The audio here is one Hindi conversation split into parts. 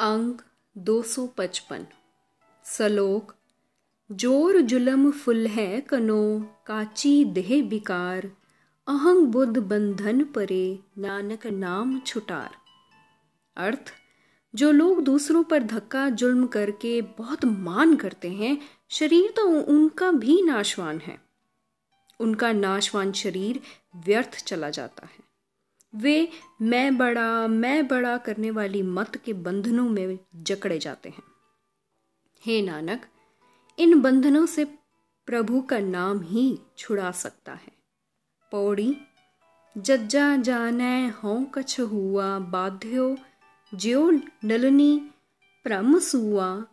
अंक 255 सलोक, ज़ोर जुलम फुल है कनो, काची देह बिकार अहंग बुद्ध बंधन परे, नानक नाम छुटार। अर्थ, जो लोग दूसरों पर धक्का, जुल्म करके बहुत मान करते हैं, शरीर तो उनका भी नाशवान है। उनका नाशवान शरीर व्यर्थ चला जाता है। वे मैं बड़ा मैं बड़ा करने वाली मत के बंधनों में जकड़े जाते हैं। हे नानक, इन बंधनों से प्रभु का नाम ही छुड़ा सकता है। पौड़ी, जज्जा जाने हो कछ हुआ, बाध्यो ज्यो नलनी प्रम सुआ,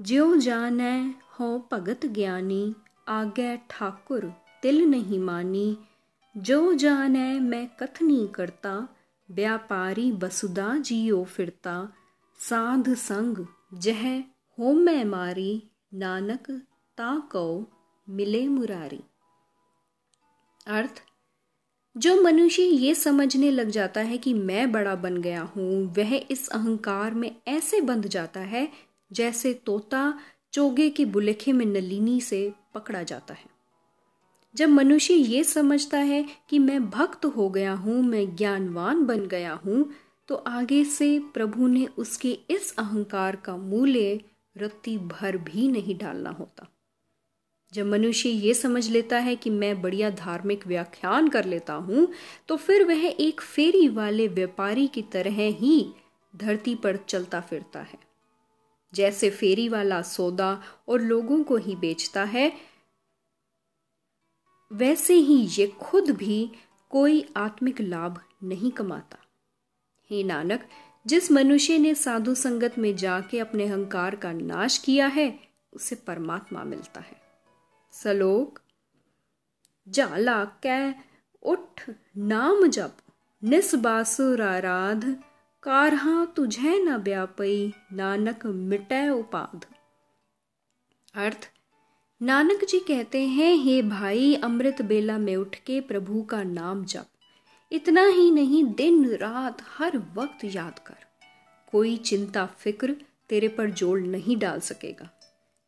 ज्यो जाने हो भगत ज्ञानी, आगे ठाकुर तिल नहीं मानी जो जाने मैं कथनी करता, व्यापारी बसुदा जियो फिरता। साध संग जह हो मैं मारी, नानक ता कौ मिले मुरारी। अर्थ, जो मनुष्य ये समझने लग जाता है कि मैं बड़ा बन गया हूँ, वह इस अहंकार में ऐसे बंध जाता है जैसे तोता चोगे के बुलेखे में नलिनी से पकड़ा जाता है। जब मनुष्य ये समझता है कि मैं भक्त हो गया हूँ, मैं ज्ञानवान बन गया हूँ तो आगे से प्रभु ने उसके इस अहंकार का मूल्य रत्ती भर भी नहीं डालना होता। जब मनुष्य ये समझ लेता है कि मैं बढ़िया धार्मिक व्याख्यान कर लेता हूँ तो फिर वह एक फेरी वाले व्यापारी की तरह ही धरती पर चलता फिरता है। जैसे फेरी वाला सौदा और लोगों को ही बेचता है वैसे ही ये खुद भी कोई आत्मिक लाभ नहीं कमाता। हे नानक, जिस मनुष्य ने साधु संगत में जाके अपने अहंकार का नाश किया है, उसे परमात्मा मिलता है। सलोक, जाला कै उठ नाम जप निस्बासुर कारहा तुझे न व्यापई नानक मिटै उपाध। अर्थ नानक जी कहते हैं, हे भाई, अमृत बेला में उठ के प्रभु का नाम जप। इतना ही नहीं, दिन रात हर वक्त याद कर। कोई चिंता फ़िक्र तेरे पर जोड़ नहीं डाल सकेगा।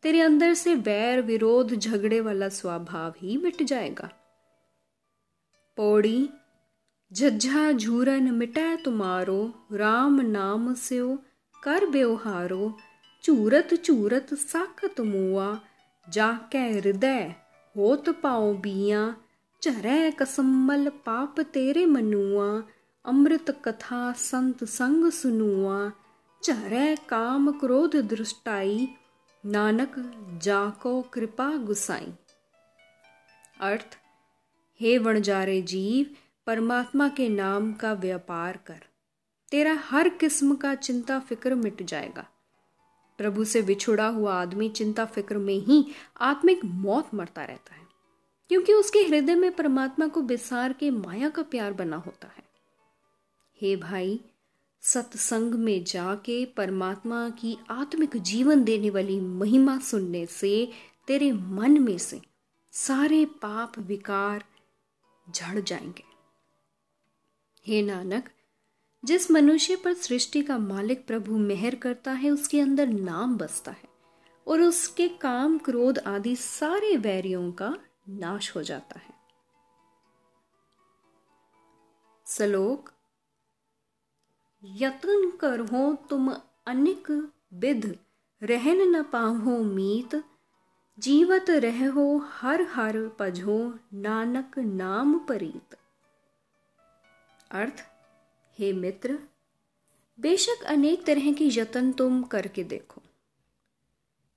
तेरे अंदर से वैर विरोध झगड़े वाला स्वभाव ही मिट जाएगा। पौड़ी, झज्झा झूरन मिटा तुम्हारो, राम नाम से कर व्यवहारो, चूरत चूरत साकत मुआ जाके हृदय होत पाओ बिया। चरै कसम्मल पाप तेरे मनुआ, अमृत कथा संत संग सुनुआ। चरै काम क्रोध दृष्टाई, नानक जाको कृपा गुसाई। अर्थ, हे वणजारे जीव, परमात्मा के नाम का व्यापार कर। तेरा हर किस्म का चिंता फ़िक्र मिट जाएगा। प्रभु से बिछुड़ा हुआ आदमी चिंता फ़िक्र में ही आत्मिक मौत मरता रहता है, क्योंकि उसके हृदय में परमात्मा को बिसार के माया का प्यार बना होता है। हे भाई, सत्संग में जाके परमात्मा की आत्मिक जीवन देने वाली महिमा सुनने से, तेरे मन में से सारे पाप विकार झड़ जाएँगे। हे नानक जिस मनुष्य पर सृष्टि का मालिक प्रभु मेहर करता है, उसके अंदर नाम बसता है और उसके काम, क्रोध आदि सारे वैरियों का नाश हो जाता है। सलोक, यत्न करो तुम अनिक विध, रहन न पाहो मीत, जीवत रहो हर हर पझो नानक नाम परीत। अर्थ हे मित्र, बेशक अनेक तरह के यत्न तुम करके देखो।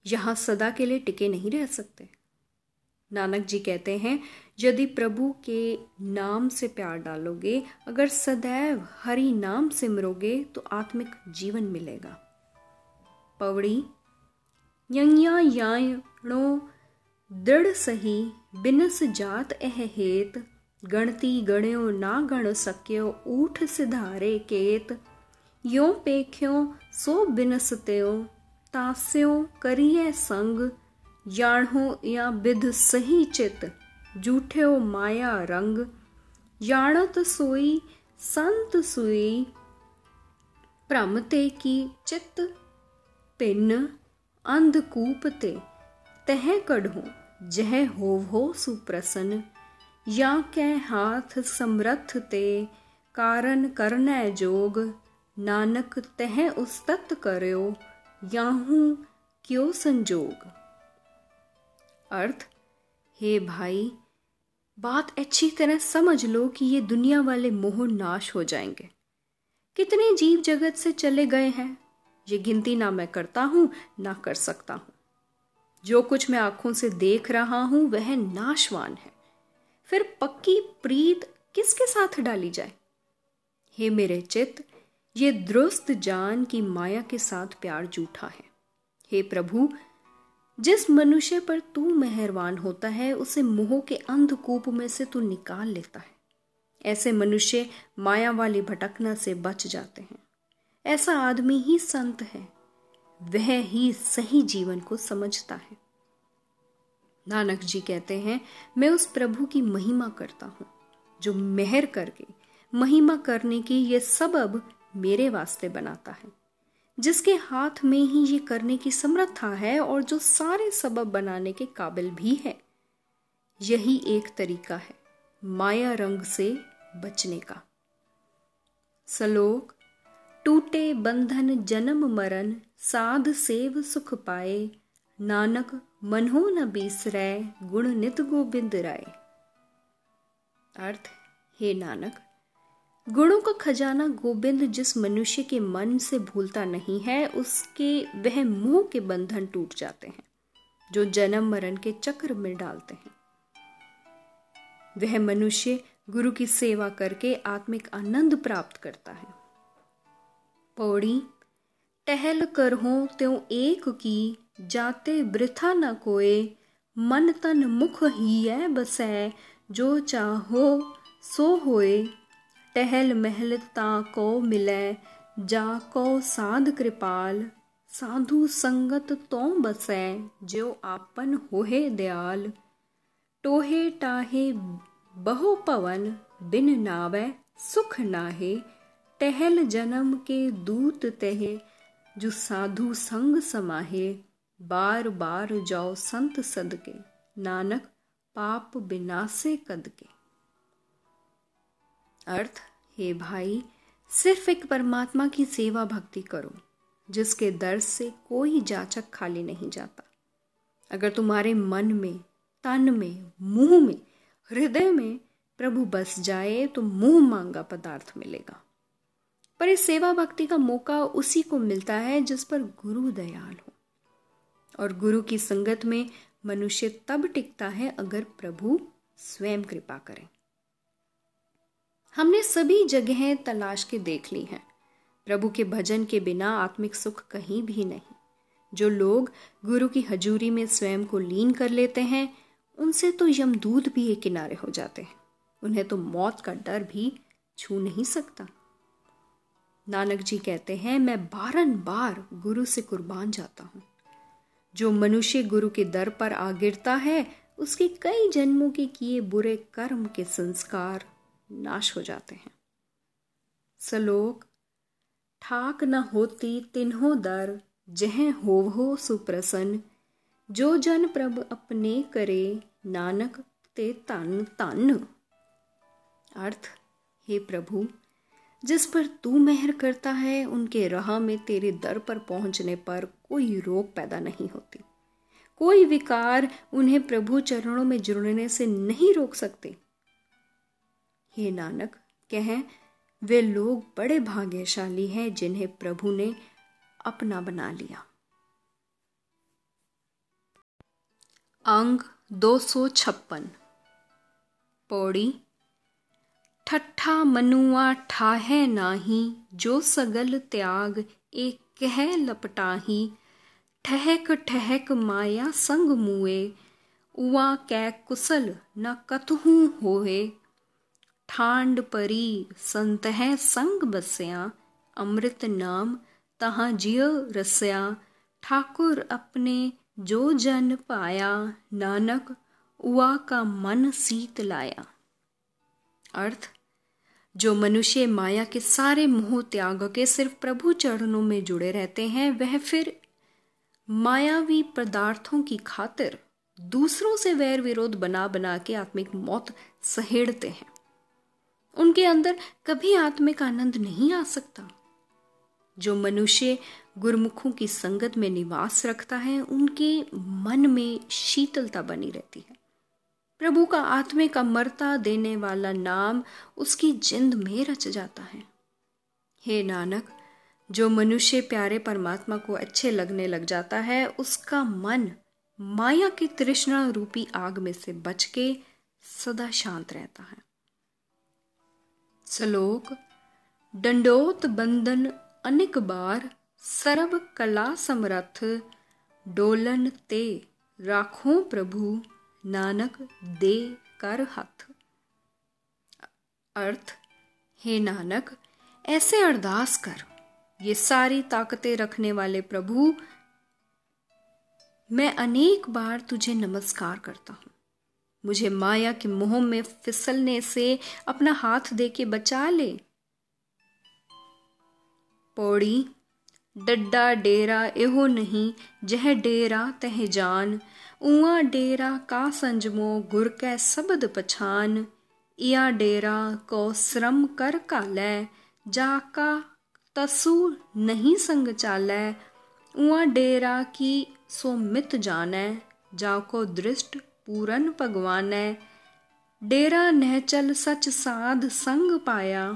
यहाँ सदा के लिए टिके नहीं रह सकते। नानक जी कहते हैं, यदि प्रभु के नाम से प्यार डालोगे, अगर सदैव हरि नाम सिमरोगे तो आत्मिक जीवन मिलेगा। पवड़ी याणो दृढ़ सही बिनस जात एह हेत गणती गण्यो ना गण सक्यो, ऊठ सिधारे केत। यो पेख्यो, सो बिनस त्यो तास्यो करिए संग। याणो या बिध सही चित, जूठ्यो माया रंग। याणत सोई, संत सुई। भ्रमते की चित पिन अंधकूप ते। तह कढ़ो जह हो हो सुप्रसन्न। या कै हाथ समरथ ते, कारण करना जोग, नानक तह उस्तत करो याहू क्यों संजोग? अर्थ, हे भाई, बात अच्छी तरह समझ लो कि ये दुनिया वाले मोह नाश हो जाएँगे। कितने जीव जगत से चले गए हैं, ये गिनती ना मैं करता हूँ, ना कर सकता हूँ। जो कुछ मैं आँखों से देख रहा हूँ, वह नाशवान है। फिर पक्की प्रीत किसके साथ डाली जाए? हे मेरे चित्त, ये दुरुस्त जान की माया के साथ प्यार जूठा है। हे प्रभु, जिस मनुष्य पर तू मेहरबान होता है, उसे मोह के अंधकूप में से तू निकाल लेता है। ऐसे मनुष्य माया वाली भटकना से बच जाते हैं। ऐसा आदमी ही संत है। वह ही सही जीवन को समझता है। नानक जी कहते हैं, मैं उस प्रभु की महिमा करता हूँ, जो मेहर करके, महिमा करने की ये सबब मेरे वास्ते बनाता है। जिसके हाथ में ही ये करने की समर्था है और जो सारे सबब बनाने के काबिल भी है। यही एक तरीका है, माया रंग से बचने का। सलोक, टूटे बंधन जन्म मरण, साध सेव सुख पाए नानक मनहो न बीसरै गुण नित गोबिंद राय। अर्थ, हे नानक, गुणों का खजाना गोविंद जिस मनुष्य के मन से भूलता नहीं है, उसके, वह मुँह के बंधन टूट जाते हैं, जो जन्म मरण के चक्र में डालते हैं। वह मनुष्य गुरु की सेवा करके आत्मिक आनंद प्राप्त करता है। पौड़ी, टहल कर हो त्यों एक की जाते वृथा न कोए, मन तन मुख ही है बसै, जो चाहो सो होए। टहल महल ता को मिले, जा को साध कृपाल। साधु संगत तो बसै, जो आपन होहे दयाल। टोहे टाहे बहु पवन, बिन नावे सुख नाहे। टहल जन्म के दूत तहे, जो साधु संग समाहे। बार बार जाओ संत सदके, नानक पाप बिनासे कद के अर्थ, हे भाई, सिर्फ़ एक परमात्मा की सेवा भक्ति करो, जिसके दर्द से कोई जाचक खाली नहीं जाता। अगर तुम्हारे मन में, तन में, मुँह में, हृदय में प्रभु बस जाए तो मुँह मांगा पदार्थ मिलेगा। पर इस सेवा भक्ति का मौका उसी को मिलता है जिस पर गुरु दयाल हो। और गुरु की संगत में मनुष्य तब टिकता है अगर प्रभु स्वयं कृपा करें। हमने सभी जगहें तलाश के देख ली हैं। प्रभु के भजन के बिना आत्मिक सुख कहीं भी नहीं। जो लोग गुरु की हजूरी में स्वयं को लीन कर लेते हैं, उनसे तो यमदूत भी एक किनारे हो जाते हैं। उन्हें तो मौत का डर भी छू नहीं सकता। नानक जी कहते हैं, मैं बारंबार गुरु से कुर्बान जाता हूँ। जो मनुष्य गुरु के दर पर आ गिरता है, उसके कई जन्मों के किए बुरे कर्म के संस्कार नाश हो जाते हैं। सलोक, ठाक न होती तिन्हो दर, जह हो हो सुप्रसन्न। जो जन प्रभ अपने करे, नानक ते तन तन। अर्थ, हे प्रभु जिस पर तू मेहर करता है, उनके राह में तेरे दर पर पहुँचने पर कोई रोक पैदा नहीं होती। कोई विकार उन्हें प्रभु चरणों में जुड़ने से नहीं रोक सकते। हे नानक, कहें, वे लोग बड़े भाग्यशाली हैं जिन्हें प्रभु ने अपना बना लिया। अंग दो सौ छप्पन। पौड़ी ठट्ठा मनुआ ठाहे नाही, जो सगल त्याग एक कह लपटाही। ठहक ठहक माया संग मुए, उआ कै कुशल न कतहू होए। ठांड परी संत है संग बसया, अमृत नाम तहाँ जिय रसया। ठाकुर अपने जो जन पाया, नानक उआ का मन सीत लाया। अर्थ जो मनुष्य माया के सारे मोह त्याग के सिर्फ़ प्रभु चरणों में जुड़े रहते हैं, वह फिर मायावी पदार्थों की खातिर दूसरों से वैर विरोध बना बना के आत्मिक मौत सहेड़ते हैं। उनके अंदर कभी आत्मिक आनंद नहीं आ सकता। जो मनुष्य गुरुमुखों की संगत में निवास रखता है, उनके मन में शीतलता बनी रहती है। प्रभु का आत्मे का मरता देने वाला नाम उसकी जिंद में रच जाता है। हे नानक, जो मनुष्य प्यारे परमात्मा को अच्छे लगने लग जाता है, उसका मन माया की तृष्णा रूपी आग में से बच के सदा शांत रहता है। सलोक दंडोत बंधन अनेक बार सर्व कला समरथ डोलन ते राखो प्रभु नानक दे कर हथ। अर्थ, हे नानक, ऐसे अरदास कर। ये सारी ताकतें रखने वाले प्रभु, मैं अनेक बार तुझे नमस्कार करता हूँ। मुझे माया के मोह में फिसलने से अपना हाथ दे के बचा ले। पौड़ी डड्डा डेरा एहो नहीं जह डेरा तह जान उआ डेरा का संजमो गुर कै सबद पछान इया डेरा को श्रम कर कालै जाका तसु नहीं संग चालै उआ डेरा की सो मित जानै जाको दृष्ट पूरन भगवानै डेरा नहचल सच साध संग पाया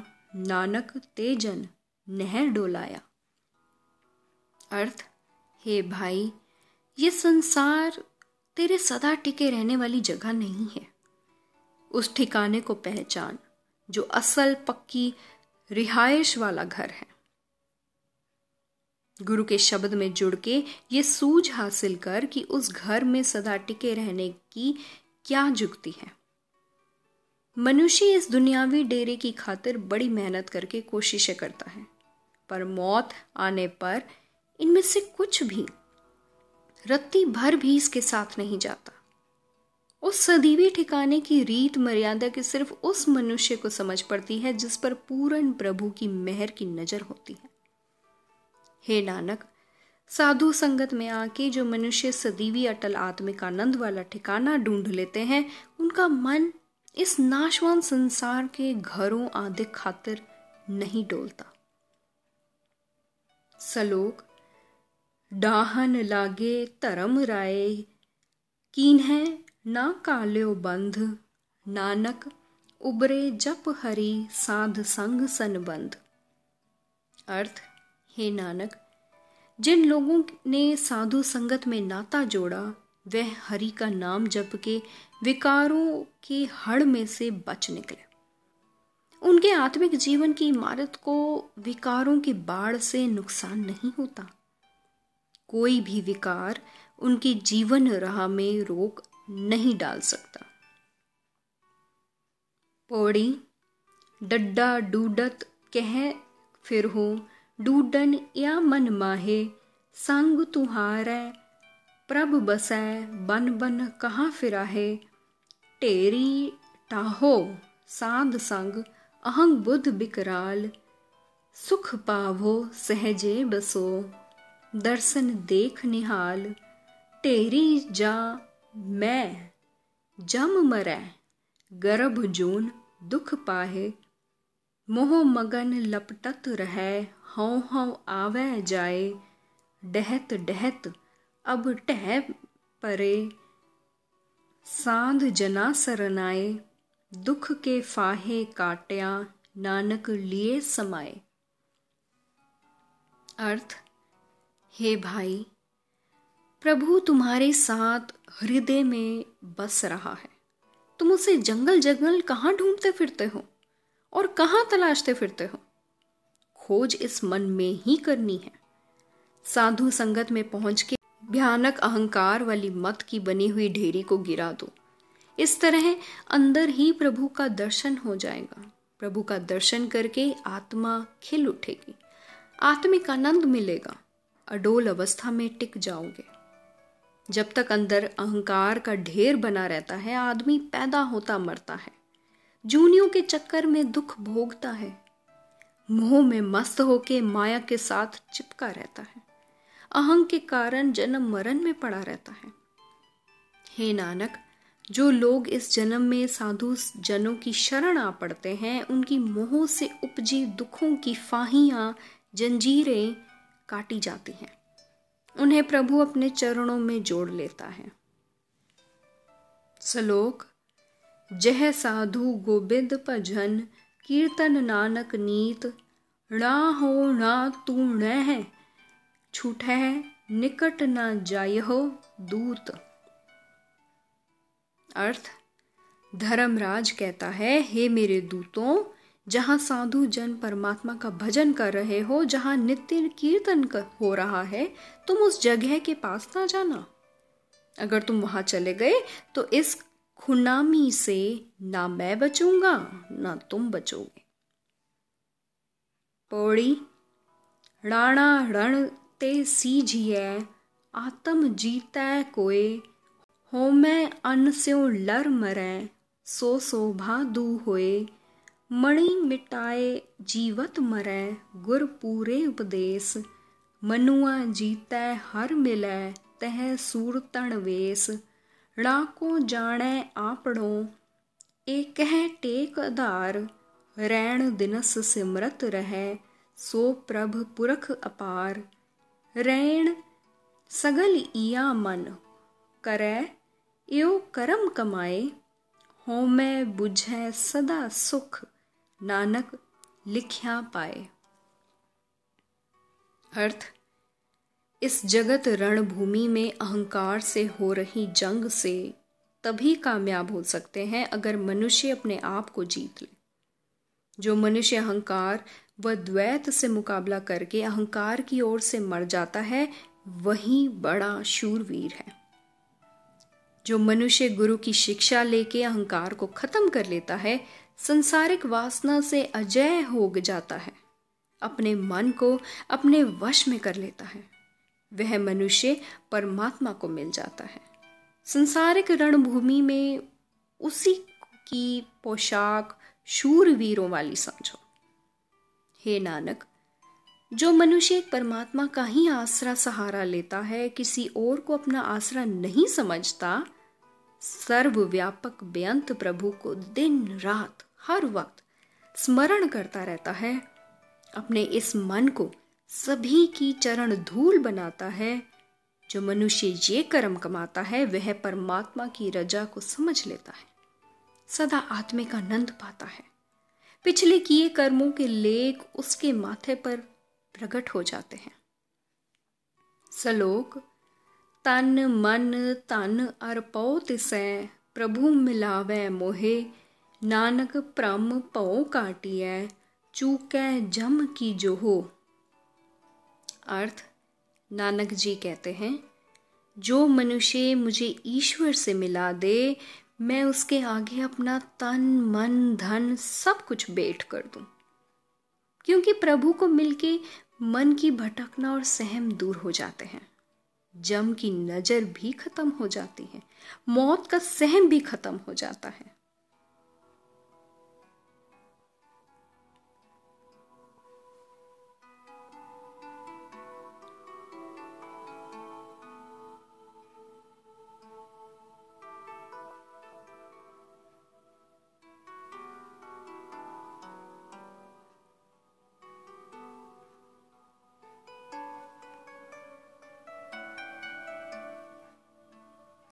नानक तेजन नह डोलाया अर्थ, हे भाई, ये संसार तेरे सदा टिके रहने वाली जगह नहीं है। उस ठिकाने को पहचान, जो असल पक्की रिहाइश वाला घर है। गुरु के शब्द में जुड़ के ये सूझ हासिल कर कि उस घर में सदा टिके रहने की क्या जुगती है। मनुष्य इस दुनियावी डेरे की खातिर बड़ी मेहनत करके कोशिशें करता है, पर मौत आने पर इनमें से कुछ भी रत्ती भर भी इसके साथ नहीं जाता। उस सदीवी ठिकाने की रीत मर्यादा की सिर्फ़ उस मनुष्य को समझ पड़ती है जिस पर पूर्ण प्रभु की मेहर की नज़र होती है। हे नानक, साधु संगत में आके जो मनुष्य सदीवी अटल आत्मिक आनंद वाला ठिकाना ढूंढ लेते हैं, उनका मन इस नाशवान संसार के घरों आदि खातिर नहीं डोलता। सलोक डाहन लागे धर्म राय कीन है ना काल्यो बंध, नानक उबरे जप हरि साध संग संबंध अर्थ, हे नानक, जिन लोगों ने साधु संगत में नाता जोड़ा, वह हरि का नाम जप के विकारों के हड़ में से बच निकले। उनके आत्मिक जीवन की इमारत को विकारों की बाढ़ से नुकसान नहीं होता। कोई भी विकार उनकी जीवन राह में रोक नहीं डाल सकता। पौड़ी, डड्डा डूडत कह फिर हो, डूडन या मन माहे, संग तुहारै, प्रभ बसै, बन बन कहाँ फिराहे टेरी टाहो, साध संग अहंग बुद्ध बिकराल, सुख पावो, सहजे बसो। दर्शन देख निहाल टेरी जा मैं, जम मरै, गर्भ जून दुख पाहे। मोह मगन लपटत रह, हौ हौ आवे जाए। डहत डहत अब टह परे। सांध जना सरनाए, दुख के फाहे काट्या नानक लिए समाए। अर्थ हे भाई, प्रभु तुम्हारे साथ हृदय में बस रहा है। तुम उसे जंगल जंगल कहाँ ढूंढते फिरते हो और कहाँ तलाशते फिरते हो? खोज इस मन में ही करनी है। साधु संगत में पहुँच के भयानक अहंकार वाली मत की बनी हुई ढेरी को गिरा दो। इस तरह अंदर ही प्रभु का दर्शन हो जाएगा। प्रभु का दर्शन करके आत्मा खिल उठेगी। आत्मिक आनंद मिलेगा। अडोल अवस्था में टिक जाओगे। जब तक अंदर अहंकार का ढेर बना रहता है, आदमी पैदा होता मरता है। जूनियों के चक्कर में दुख भोगता है। मोह में मस्त होके माया के साथ चिपका रहता है। अहंग के कारण जन्म मरण में पड़ा रहता है। हे नानक, जो लोग इस जन्म में साधु जनों की शरण आ पड़ते हैं, उनकी मोह से उपजी दुखों की फाहियाँ, जंजीरें काटी जाती हैं। उन्हें प्रभु अपने चरणों में जोड़ लेता है। सलोक, जह साधु गोबिंद भजन, कीर्तन नानक नीत, ना हो ना तू न छूट है निकट न जाय हो दूत। अर्थ, धर्मराज कहता है, हे मेरे दूतों जहाँ साधु जन परमात्मा का भजन कर रहे हो, जहाँ नित्य कीर्तन हो रहा है, तुम उस जगह के पास ना जाना। अगर तुम वहाँ चले गए तो इस खुनामी से ना मैं बचूँगा, ना तुम बचोगे। पौड़ी, राणा रण ते सीझिए, आत्म जीतै कोय हो मैं अन स्यो लर मरै, सो शोभा दू होए। मणि मिटाए जीवत मरै गुर पूरे उपदेश मनुआ जीतै हर मिलै तह सूर तण वेस ड़ाको जाणै आपड़ो ए कह टेक आधार रैण दिनस सिमरत रहै सो प्रभ पुरख अपार रैण सगल इया मन करै यो करम कमाए होमै बुझै सदा सुख नानक लिख्या पाए। अर्थ, इस जगत रणभूमि में अहंकार से हो रही जंग से तभी कामयाब हो सकते हैं अगर मनुष्य अपने आप को जीत ले। जो मनुष्य अहंकार व द्वैत से मुकाबला करके अहंकार की ओर से मर जाता है, वही बड़ा शूरवीर है। जो मनुष्य गुरु की शिक्षा लेके अहंकार को खत्म कर लेता है संसारिक वासना से अजय हो जाता है। अपने मन को अपने वश में कर लेता है। वह मनुष्य परमात्मा को मिल जाता है। संसारिक रणभूमि में उसी की पोशाक शूरवीरों वाली समझो। हे नानक, जो मनुष्य एक परमात्मा का ही आसरा सहारा लेता है, किसी और को अपना आसरा नहीं समझता, सर्वव्यापक बेअंत प्रभु को दिन रात हर वक्त स्मरण करता रहता है, अपने इस मन को सभी की चरण धूल बनाता है। जो मनुष्य ये कर्म कमाता है, वह परमात्मा की रजा को समझ लेता है। सदा आत्मिक आनंद पाता है। पिछले किए कर्मों के लेख उसके माथे पर प्रकट हो जाते हैं। सलोक, तन मन तन अरपो तिसै प्रभु मिलावे मोहे नानक प्रम पौ चूकै जम की जो हो अर्थ, नानक जी कहते हैं, जो मनुष्य मुझे ईश्वर से मिला दे, मैं उसके आगे अपना तन, मन, धन सब कुछ बेट कर दूँ। क्योंकि प्रभु को मिलके मन की भटकना और सहम दूर हो जाते हैं। जम की नज़र भी खत्म हो जाती है, मौत का सहम भी खत्म हो जाता है।